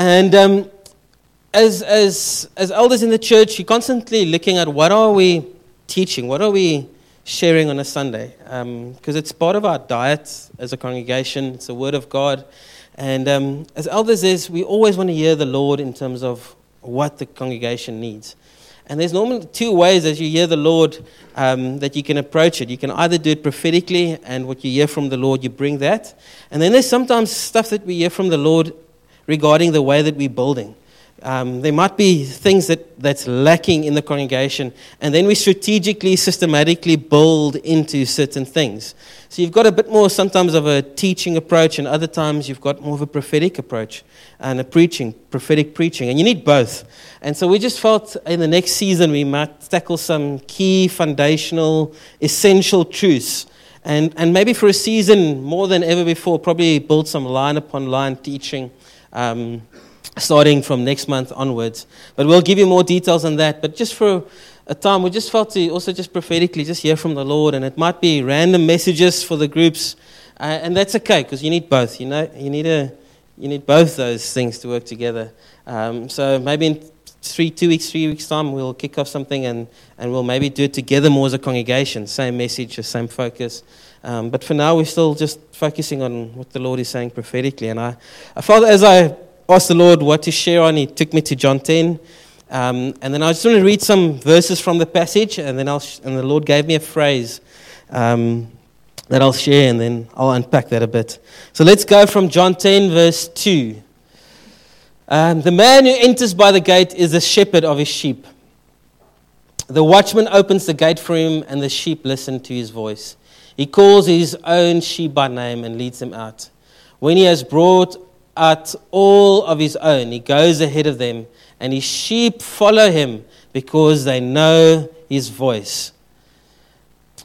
And um, as, as, as elders in the church, you're constantly looking at what are we teaching? What are we sharing on a Sunday? Because um, it's part of our diet as a congregation. It's the Word of God. And um, as elders is, we always want to hear the Lord in terms of what the congregation needs. And there's normally two ways as you hear the Lord um, that you can approach it. You can either do it prophetically, and what you hear from the Lord, you bring that. And then there's sometimes stuff that we hear from the Lord regarding the way that we're building. Um, there might be things that, that's lacking in the congregation, and then we strategically, systematically build into certain things. So you've got a bit more sometimes of a teaching approach, and other times you've got more of a prophetic approach and a preaching, prophetic preaching, and you need both. And so we just felt in the next season we might tackle some key, foundational, essential truths. And, and maybe for a season more than ever before, probably build some line upon line teaching. Um, starting from next month onwards. But we'll give you more details on that. But just for a time, we just felt to also just prophetically just hear from the Lord, and it might be random messages for the groups, uh, and that's okay because you need both. You know, you need a you need both those things to work together. Um, so maybe in three, two weeks, three weeks time, we'll kick off something, and and we'll maybe do it together more as a congregation, same message, same focus. Um, but for now, we're still just focusing on what the Lord is saying prophetically. And I, I felt as I asked the Lord what to share on. He took me to John 10. Um, and then I just want to read some verses from the passage, and then I'll sh- and the Lord gave me a phrase um, that I'll share, and then I'll unpack that a bit. So let's go from John 10, verse 2. Um, the man who enters by the gate is the shepherd of his sheep. The watchman opens the gate for him, and the sheep listen to his voice. He calls his own sheep by name and leads them out. When he has brought out all of his own. He goes ahead of them, and his sheep follow him because they know his voice.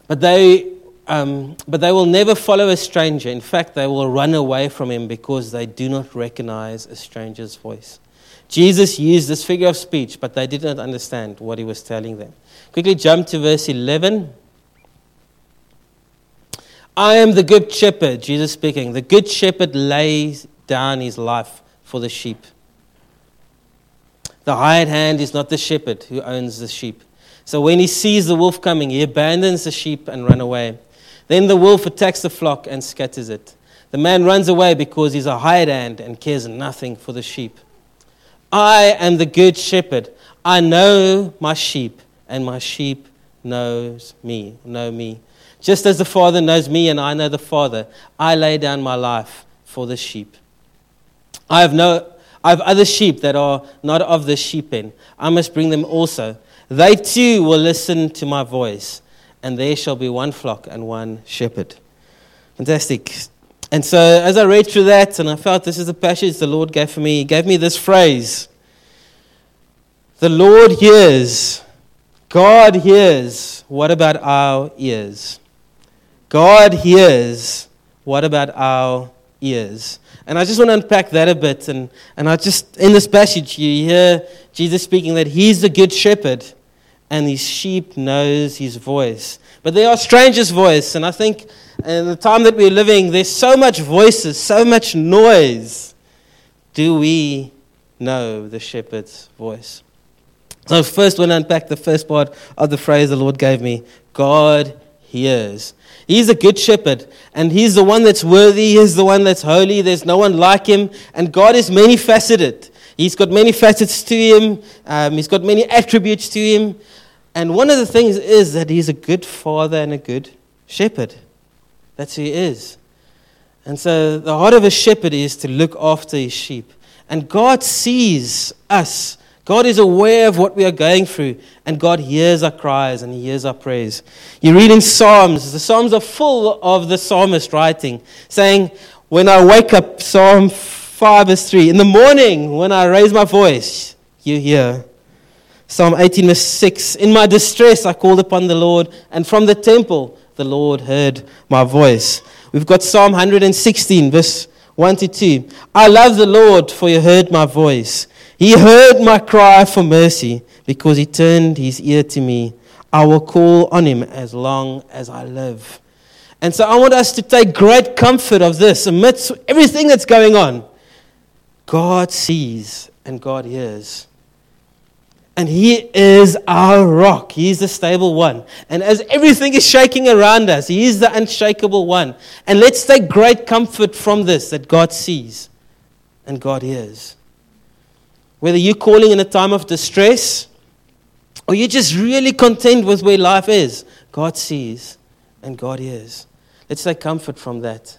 But they, um, but they will never follow a stranger. In fact, they will run away from him because they do not recognize a stranger's voice. Jesus used this figure of speech, but they did not understand what he was telling them. Quickly jump to verse 11. I am the good shepherd, Jesus speaking. The good shepherd lays down his life for the sheep. The hired hand is not the shepherd who owns the sheep. So when he sees the wolf coming, he abandons the sheep and runs away. Then the wolf attacks the flock and scatters it. The man runs away because he's a hired hand and cares nothing for the sheep. I am the good shepherd. I know my sheep, and my sheep knows me, know me. Just as the Father knows me and I know the Father, I lay down my life for the sheep. I have, no, I have other sheep that are not of the sheep pen. I must bring them also. They too will listen to my voice, and there shall be one flock and one shepherd. Fantastic. And so, as I read through that, and I felt this is the passage the Lord gave for me, He gave me this phrase The Lord hears, God hears. What about our ears? God hears. What about our ears? And I just want to unpack that a bit. And, and I just, in this passage, you hear Jesus speaking that he's the good shepherd and his sheep knows his voice. But they are strangers' voice. And I think in the time that we're living, there's so much voices, so much noise. Do we know the shepherd's voice? So first, I want unpack the first part of the phrase the Lord gave me God hears. He's a good shepherd, and he's the one that's worthy. He's the one that's holy. There's no one like him. And God is many faceted. He's got many facets to him, um, he's got many attributes to him. And one of the things is that he's a good father and a good shepherd. That's who he is. And so the heart of a shepherd is to look after his sheep. And God sees us God is aware of what we are going through, and God hears our cries and He hears our prayers. You read in Psalms, the Psalms are full of the psalmist writing, saying, When I wake up, Psalm 5 verse 3, in the morning, when I raise my voice, you hear. Psalm 18 verse 6, In my distress I called upon the Lord, and from the temple the Lord heard my voice. We've got Psalm 116 verse 1 to 2. I love the Lord, for you heard my voice. He heard my cry for mercy because he turned his ear to me. I will call on him as long as I live. And so I want us to take great comfort of this amidst everything that's going on. God sees and God hears. And He is our rock. He is the stable one. And as everything is shaking around us, He is the unshakable one. And let's take great comfort from this that God sees and God hears. Whether you're calling in a time of distress or you're just really content with where life is, God sees and God hears. Let's take comfort from that.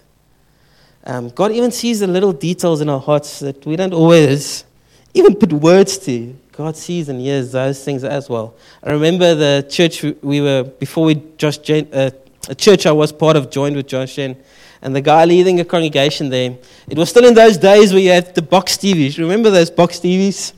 Um, God even sees the little details in our hearts that we don't always even put words to. God sees and hears those things as well. I remember the church we were, before we joined, uh, a church I was part of joined with Josh and, and the guy leading a congregation there. It was still in those days where you had the box TVs. Remember those box TVs?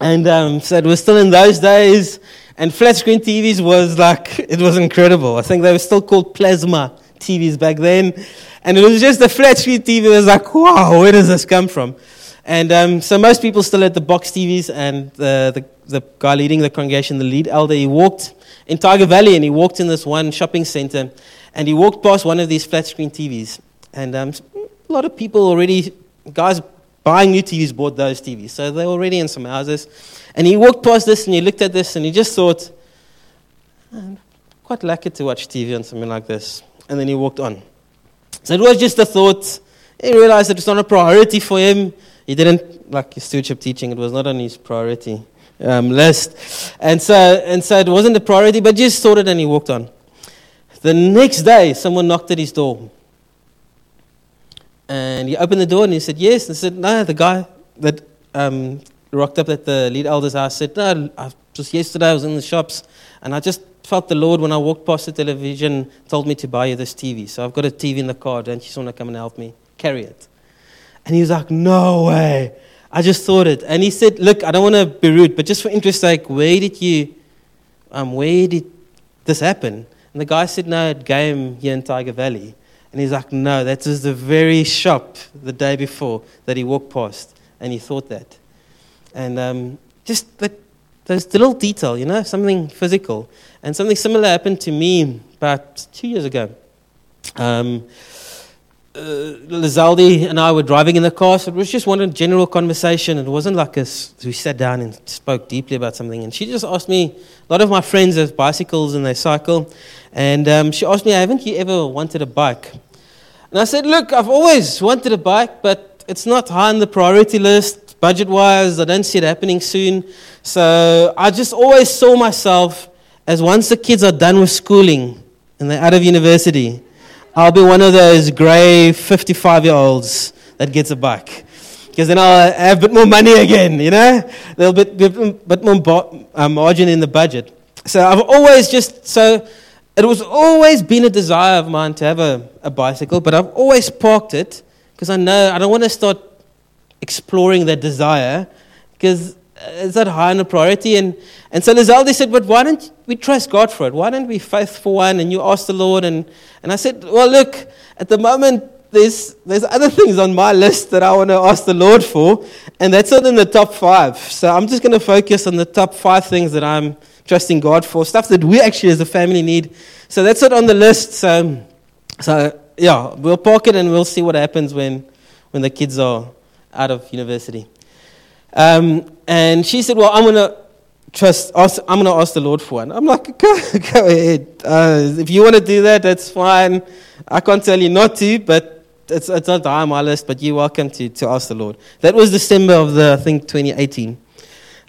And um, so it was still in those days. And flat screen TVs was like, it was incredible. I think they were still called plasma TVs back then. And it was just a flat screen TV. It was like, wow, where does this come from? And um, so most people still had the box TVs, and the, the, guy leading the congregation, the lead elder, he walked in Tyger Valley and he walked in this one shopping center and he walked past one of these flat screen TVs. And um, a lot of people already, guys buying new TVs, bought those TVs. So they're already in some houses. And he walked past this and he looked at this and he just thought, I'm quite lucky to watch TV on something like this. And then he walked on. So it was just a thought. He realized that was not a priority for him he didn't like his stewardship teaching. It was not on his priority um, list, and so and so it wasn't a priority. But just thought it, and he walked on. The next day, someone knocked at his door, and he opened the door and he said yes. And said no, the guy that um, rocked up at the lead elder's house said no. I, just yesterday I was in the shops, and I just felt the Lord when I walked past the television told me to buy you this TV. So I've got a TV in the car. Don't you want to come and help me carry it? And he was like, No way. I just thought it. And he said, Look, I don't want to be rude, but just for interest sake, where did you, um, where did this happen? And the guy said, No, at game here in Tyger Valley. And he's like, No, that was the very shop the day before that he walked past. And he thought that. And um, just that, those little detail, you know, something physical. And something similar happened to me about two years ago. Um, uh, Lizaldi and I were driving in the car, so it was just one general conversation. It wasn't like us, we sat down and spoke deeply about something. And she just asked me, a lot of my friends have bicycles and they cycle. And um, she asked me, haven't you ever wanted a bike? And I said, look, I've always wanted a bike, but it's not high on the priority list, budget wise. I don't see it happening soon. So I just always saw myself as once the kids are done with schooling and they're out of university, I'll be one of those grey 55 year olds that gets a bike. Because then I'll have a bit more money again, you know? There'll be a bit, bit more uh, margin in the budget. So I've always just, so it was always been a desire of mine to have a, a bicycle, but I've always parked it because I know I don't want to start exploring that desire because Uh, it's that high on the priority. And, and so Lizaldi said, but why don't we trust God for it? Why don't we faith for one? And you ask the Lord. And, and I said, well, look, at the moment, there's, there's other things on my list that I want to ask the Lord for, and that's not in the top five. So I'm just going to focus on the top five things that I'm trusting God for, stuff that we actually as a family need. So that's not on the list. So, so yeah, we'll park it and we'll see what happens when, when the kids are out of university. Um, and she said, Well, I'm going to trust, ask, I'm going to ask the Lord for one. I'm like, Go, go ahead. Uh, if you want to do that, that's fine. I can't tell you not to, but it's, it's not high on my list, but you're welcome to, to ask the Lord. That was December of the, I think, 2018.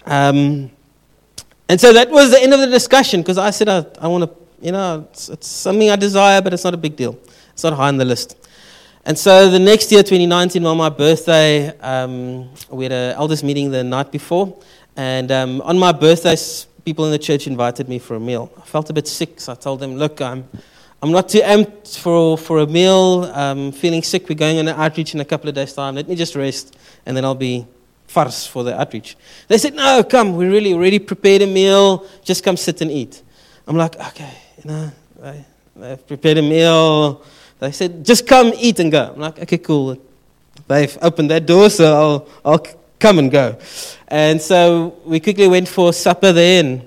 Um, and so that was the end of the discussion because I said, I, I want to, you know, it's, it's something I desire, but it's not a big deal. It's not high on the list. And so the next year, 2019, on my birthday, um, we had an elders meeting the night before. And um, on my birthday, people in the church invited me for a meal. I felt a bit sick, so I told them, look, I'm, I'm not too amped for, for a meal. I'm feeling sick. We're going on an outreach in a couple of days' time. Let me just rest, and then I'll be farce for the outreach. They said, no, come. We really already prepared a meal. Just come sit and eat. I'm like, okay, you know, I've prepared a meal. They said, just come eat and go. I'm like, okay, cool. They've opened that door, so I'll, I'll come and go. And so we quickly went for supper there. And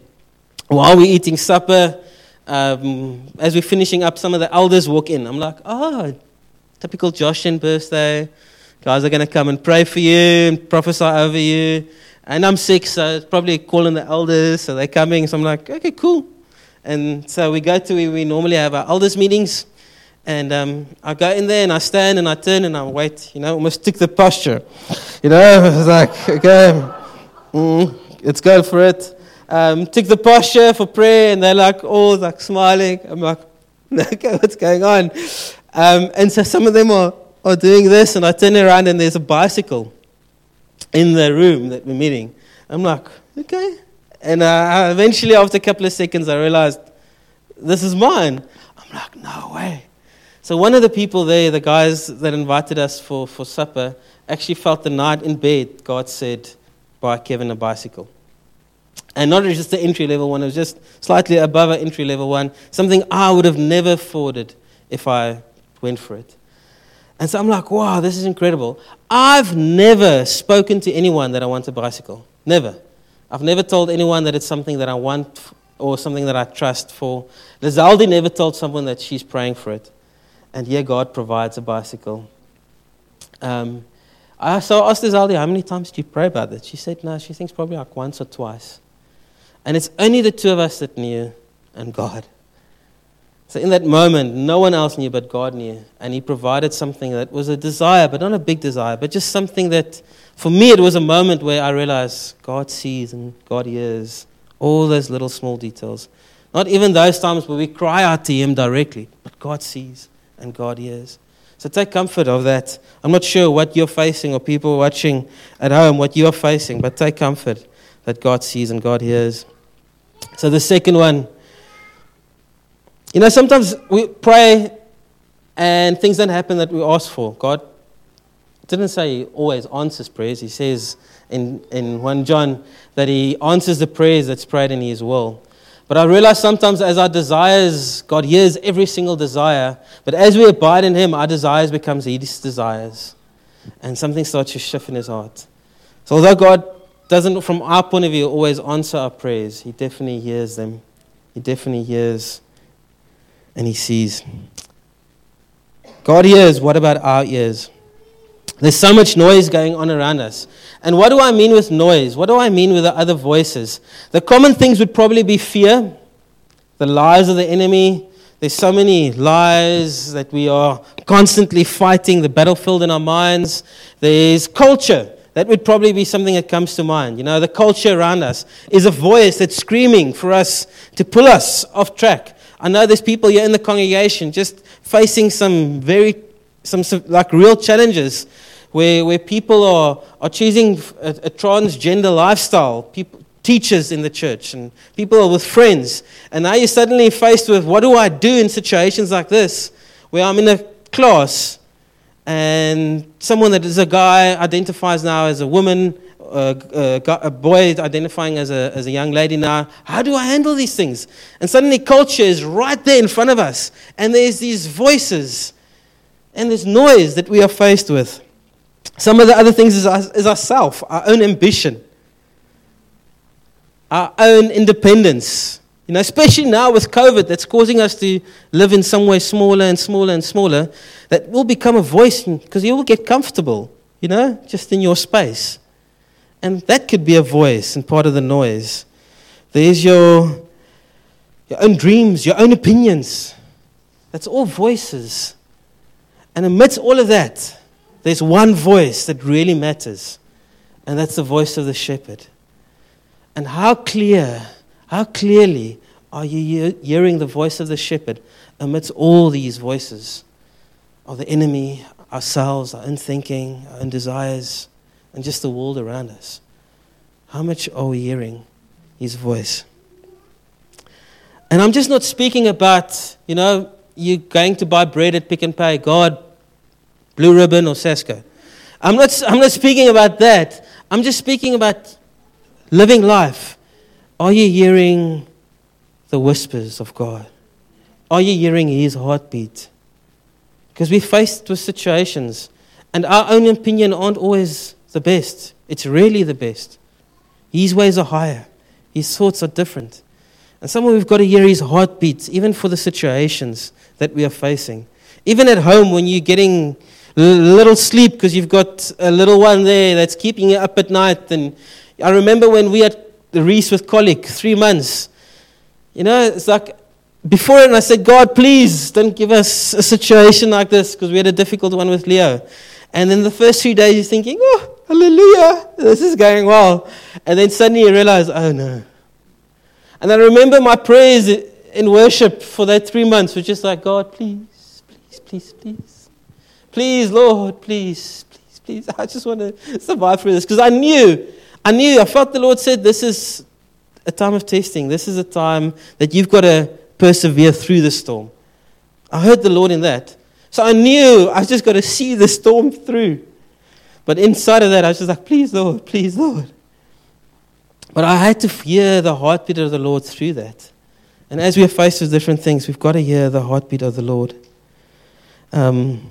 while we're eating supper, um, as we're finishing up, some of the elders walk in. I'm like, oh, typical Joshian birthday. Guys are going to come and pray for you and prophesy over you. And I'm sick, so it's probably calling the elders. So they're coming. So I'm like, okay, cool. And so we go to where we normally have our elders meetings. And um, I go in there and I stand and I turn and I wait, you know, almost stick the posture. You know, it's like, okay, mm, let's go for it. Um, took the posture for prayer and they're like all like smiling. I'm like, okay, what's going on? Um, and so some of them are, are doing this and I turn around and there's a bicycle in the room that we're meeting. I'm like, okay. And uh, eventually, after a couple of seconds, I realized this is mine. I'm like, no way. So one of the people there, the guys that invited us for, for supper, actually felt the night in bed, God said, buy Kevin a bicycle. And not just the entry level one, it was just slightly above an entry level one, something I would have never afforded if I went for it. And so I'm like, wow, this is incredible. I've never spoken to anyone that I want a bicycle. Never. I've never told anyone that it's something that I want or something that I trust for. Lizaldi never told someone that she's praying for it. And here God provides a bicycle. Um, I, so I asked Lizaldi, how many times do you pray about this? She said, no, she thinks probably like once or twice. And it's only the two of us that knew and God. So in that moment, no one else knew but God knew. And He provided something that was a desire, but not a big desire, but just something that, for me, it was a moment where I realized God sees and God hears all those little small details. Not even those times where we cry out to Him directly, but God sees and God hears. So take comfort of that. I'm not sure what you're facing or people watching at home, what you're facing, but take comfort that God sees and God hears. So the second one, you know, sometimes we pray and things don't happen that we ask for. God didn't say He always answers prayers. He says in, in 1 John that He answers the prayers that's prayed in His will. But I realize sometimes as our desires, God hears every single desire. But as we abide in Him, our desires becomes His desires. And something starts to shift in His heart. So although God doesn't, from our point of view, always answer our prayers, He definitely hears them. He definitely hears and he sees. God hears, what about our ears? There's so much noise going on around us. And what do I mean with noise? What do I mean with the other voices? The common things would probably be fear, the lies of the enemy. There's so many lies that we are constantly fighting, the battlefield in our minds. There's culture. That would probably be something that comes to mind. You know, the culture around us is a voice that's screaming for us to pull us off track. I know there's people here in the congregation just facing some very, some, like real challenges where, where people are, are choosing a, a transgender lifestyle. People, teachers in the church and people are with friends. And now you're suddenly faced with what do I do in situations like this where I'm in a class and someone that is a guy identifies now as a woman a, a, a, boy identifying as a, as a young lady now. How do I handle these things? And suddenly culture is right there in front of us. And there's these voices and this noise that we are faced with. Some of the other things is, our, is ourself, our own ambition, our own independence. You know, especially now with COVID, that's causing us to live in some way smaller and smaller and smaller. That will become a voice because you will get comfortable, you know, just in your space. And that could be a voice and part of the noise. There's your, your own dreams, your own opinions. That's all voices. And amidst all of that, there's one voice that really matters, and that's the voice of the shepherd. And how clear, how clearly are you hearing the voice of the shepherd amidst all these voices of the enemy, ourselves, our own thinking, our own desires? and just the world around us. How much are we hearing his voice? And I'm just not speaking about, you know, you going to buy bread at Pick n Pay, God, Blue Ribbon, or Sasko. I'm not, I'm not speaking about that. I'm just speaking about living life. Are you hearing the whispers of God? Are you hearing His heartbeat? Because we're faced with situations, and our own opinion aren't always the best. It's really the best. His ways are higher, His thoughts are different. And somewhere we've got to hear His heartbeat, even for the situations that we are facing. Even at home, when you're getting little sleep because you've got a little one there that's keeping you up at night. And I remember when we had the Reese with colic, three months. You know, it's like before and I said, God, please don't give us a situation like this because we had a difficult one with Leo. And then the first few days, you're thinking, oh, hallelujah, this is going well. And then suddenly you realize, oh no. And I remember my prayers in worship for that three months were just like, God, please, please, please, please. Please, Lord, please, please, please. I just want to survive through this because I knew, I knew, I felt the Lord said, this is a time of testing. This is a time that you've got to persevere through the storm. I heard the Lord in that. So I knew I just got to see the storm through. But inside of that, I was just like, please, Lord, please, Lord. But I had to hear the heartbeat of the Lord through that. And as we are faced with different things, we've got to hear the heartbeat of the Lord. Um,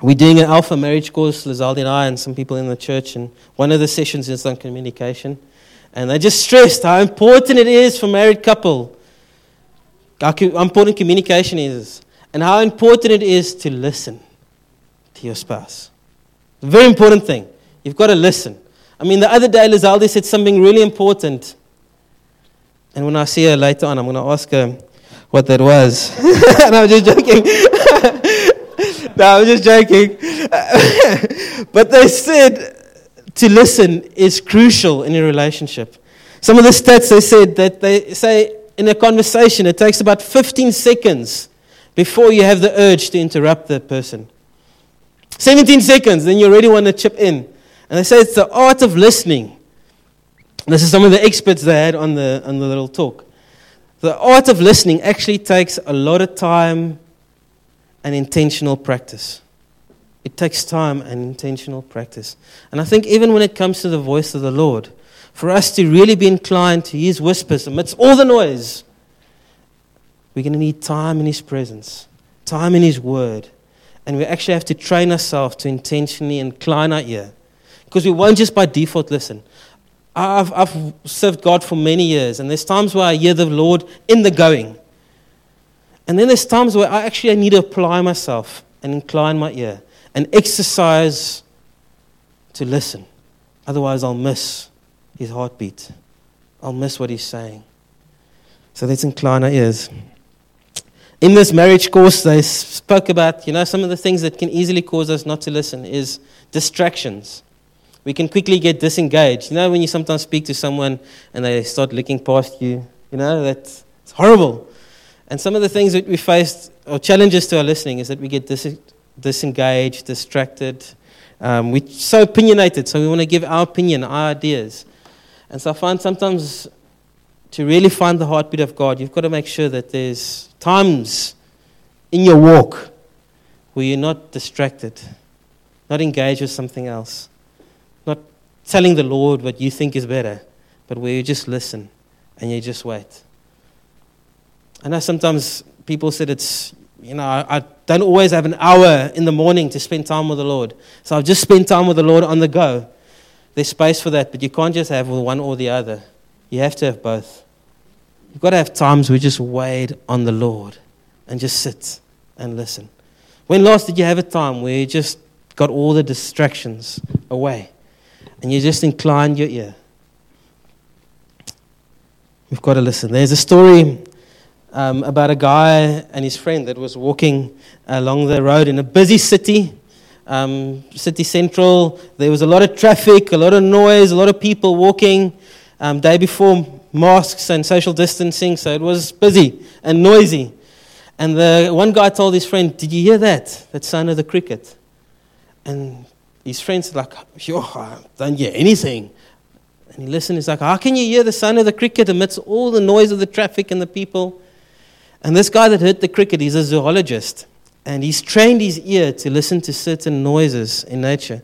we're doing an alpha marriage course, Lizaldi and I, and some people in the church, and one of the sessions is on communication. And they just stressed how important it is for married couple, how important communication is, and how important it is to listen to your spouse. Very important thing. You've got to listen. I mean, the other day, Lizaldi said something really important. And when I see her later on, I'm going to ask her what that was. and I'm just joking. no, I'm just joking. but they said to listen is crucial in a relationship. Some of the stats they said that they say in a conversation, it takes about 15 seconds before you have the urge to interrupt the person. 17 seconds, then you already want to chip in. And they say it's the art of listening. This is some of the experts they had on the, on the little talk. The art of listening actually takes a lot of time and intentional practice. It takes time and intentional practice. And I think even when it comes to the voice of the Lord, for us to really be inclined to His whispers amidst all the noise, we're going to need time in His presence, time in His Word. And we actually have to train ourselves to intentionally incline our ear because we won't just by default listen. I've, I've served God for many years, and there's times where I hear the Lord in the going. And then there's times where I actually need to apply myself and incline my ear and exercise to listen. Otherwise, I'll miss his heartbeat. I'll miss what he's saying. So let's incline our ears. In this marriage course, they spoke about, you know, some of the things that can easily cause us not to listen is distractions we can quickly get disengaged. You know, when you sometimes speak to someone and they start looking past you, you know, that's horrible. And some of the things that we face, or challenges to our listening, is that we get dis- disengaged, distracted. Um, we're so opinionated, so we want to give our opinion, our ideas. And so I find sometimes to really find the heartbeat of God, you've got to make sure that there's times in your walk where you're not distracted, not engaged with something else telling the Lord what you think is better, but where you just listen and you just wait. I know sometimes people said it's, you know, I, I don't always have an hour in the morning to spend time with the Lord. So I've just spent time with the Lord on the go. There's space for that, but you can't just have one or the other. You have to have both. You've got to have times where you just wait on the Lord and just sit and listen. When last did you have a time where you just got all the distractions away? And you just incline your ear. We've got to listen. There's a story um, about a guy and his friend that was walking along the road in a busy city, um, city central. There was a lot of traffic, a lot of noise, a lot of people walking. Um, day before masks and social distancing, so it was busy and noisy. And the one guy told his friend, "Did you hear that? That sound of the cricket?" And his friends like, yo, I don't hear anything. And he listened. He's like, how can you hear the sound of the cricket amidst all the noise of the traffic and the people? And this guy that heard the cricket, he's a zoologist. And he's trained his ear to listen to certain noises in nature.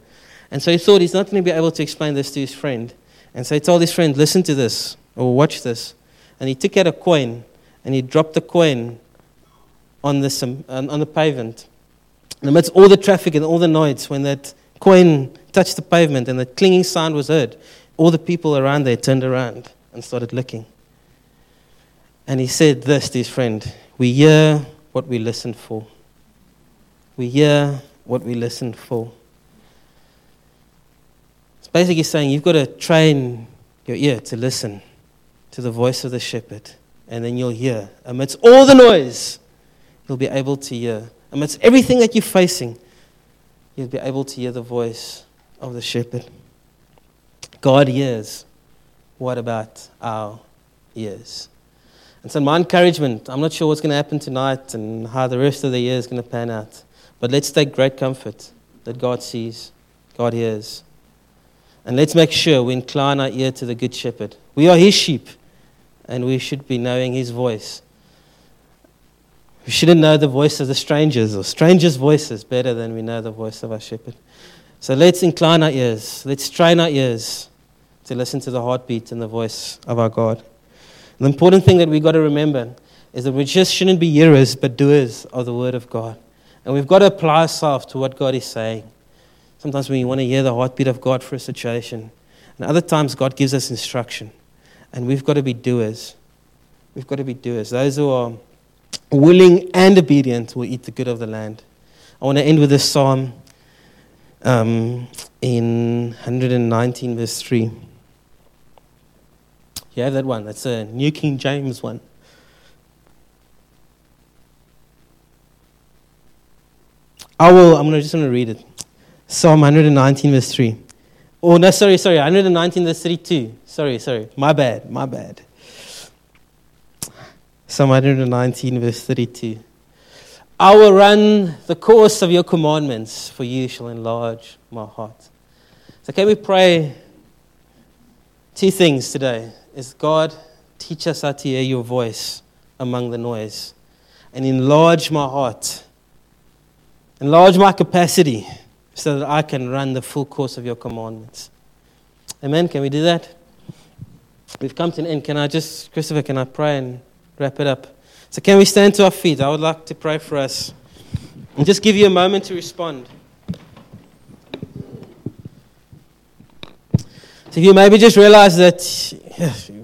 And so he thought he's not going to be able to explain this to his friend. And so he told his friend, listen to this or watch this. And he took out a coin and he dropped the coin on, um, on the pavement. And amidst all the traffic and all the noise, when that coin touched the pavement and the clinging sound was heard, all the people around there turned around and started looking. And he said this to his friend We hear what we listen for. We hear what we listen for. It's basically saying you've got to train your ear to listen to the voice of the shepherd, and then you'll hear. Amidst all the noise, you'll be able to hear. Amidst everything that you're facing, you'll be able to hear the voice of the shepherd. God hears. What about our ears? And so, my encouragement I'm not sure what's going to happen tonight and how the rest of the year is going to pan out. But let's take great comfort that God sees, God hears. And let's make sure we incline our ear to the Good Shepherd. We are His sheep, and we should be knowing His voice. We shouldn't know the voice of the strangers or strangers' voices better than we know the voice of our shepherd. So let's incline our ears. Let's train our ears to listen to the heartbeat and the voice of our God. The important thing that we've got to remember is that we just shouldn't be hearers but doers of the Word of God. And we've got to apply ourselves to what God is saying. Sometimes we want to hear the heartbeat of God for a situation, and other times God gives us instruction. And we've got to be doers. We've got to be doers. Those who are willing and obedient will eat the good of the land. I want to end with this psalm um, in 119, verse 3. You have that one. That's a New King James one. I will, I'm just going to read it. Psalm 119, verse 3. Oh, no, sorry, sorry. 119, verse 32. Sorry, sorry. My bad, my bad. Psalm 119, verse 32. I will run the course of your commandments, for you shall enlarge my heart. So, can we pray two things today? is God, teach us how to hear your voice among the noise and enlarge my heart, enlarge my capacity so that I can run the full course of your commandments. Amen. Can we do that? We've come to an end. Can I just, Christopher, can I pray and wrap it up? So, can we stand to our feet? I would like to pray for us and just give you a moment to respond. So if you maybe just realize that,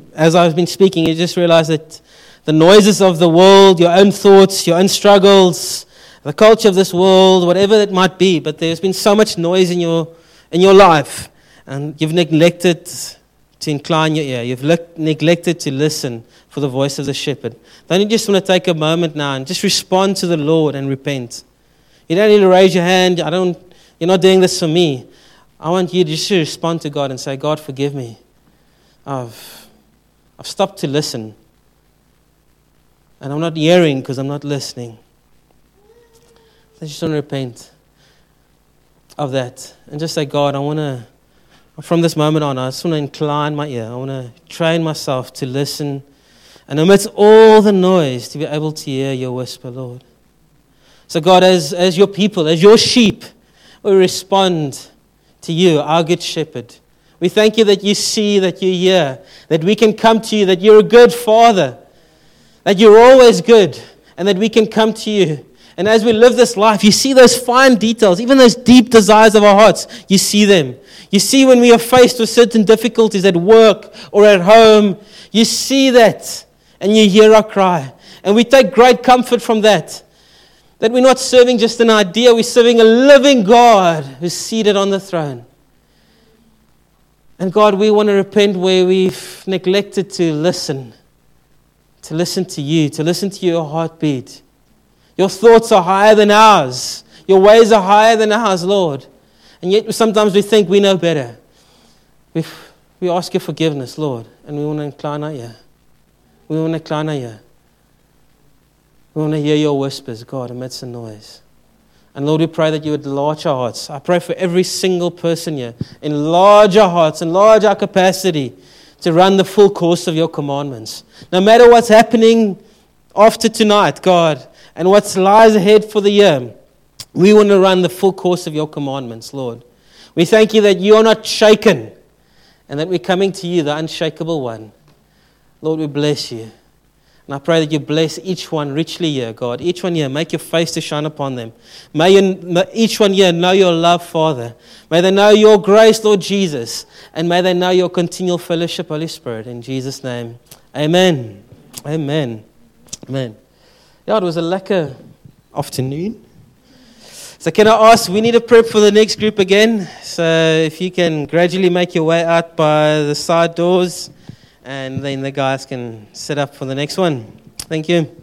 as I've been speaking, you just realize that the noises of the world, your own thoughts, your own struggles, the culture of this world, whatever it might be, but there's been so much noise in your, in your life, and you've neglected to incline your ear. You've le- neglected to listen for the voice of the shepherd. Don't you just want to take a moment now and just respond to the Lord and repent? You don't need to raise your hand. I don't, you're not doing this for me. I want you to just respond to God and say, God, forgive me. I've, I've stopped to listen. And I'm not hearing because I'm not listening. I just want to repent of that and just say, God, I want to, from this moment on, I just want to incline my ear. I want to train myself to listen and amidst all the noise to be able to hear your whisper, Lord. So, God, as, as your people, as your sheep, we respond to you, our good shepherd. We thank you that you see, that you hear, that we can come to you, that you're a good father, that you're always good, and that we can come to you. And as we live this life, you see those fine details, even those deep desires of our hearts, you see them. You see when we are faced with certain difficulties at work or at home, you see that, and you hear our cry. And we take great comfort from that. That we're not serving just an idea, we're serving a living God who's seated on the throne. And God, we want to repent where we've neglected to listen, to listen to you, to listen to your heartbeat. Your thoughts are higher than ours, your ways are higher than ours, Lord. And yet sometimes we think we know better. we we ask your forgiveness, Lord, and we want to incline our ear. We want to incline our ear. We want to hear your whispers, God, amidst the noise. And Lord, we pray that you would enlarge our hearts. I pray for every single person here. Enlarge our hearts, enlarge our capacity to run the full course of your commandments. No matter what's happening after tonight, God, and what lies ahead for the year, we want to run the full course of your commandments, Lord. We thank you that you are not shaken and that we're coming to you, the unshakable one. Lord, we bless you. And I pray that you bless each one richly here, God. Each one here, make your face to shine upon them. May, you, each one here know your love, Father. May they know your grace, Lord Jesus. And may they know your continual fellowship, Holy Spirit. In Jesus' name. Amen. Amen. Amen. Yeah, it was a lekker afternoon. So, can I ask, we need to prep for the next group again. So, if you can gradually make your way out by the side doors, and then the guys can set up for the next one. Thank you.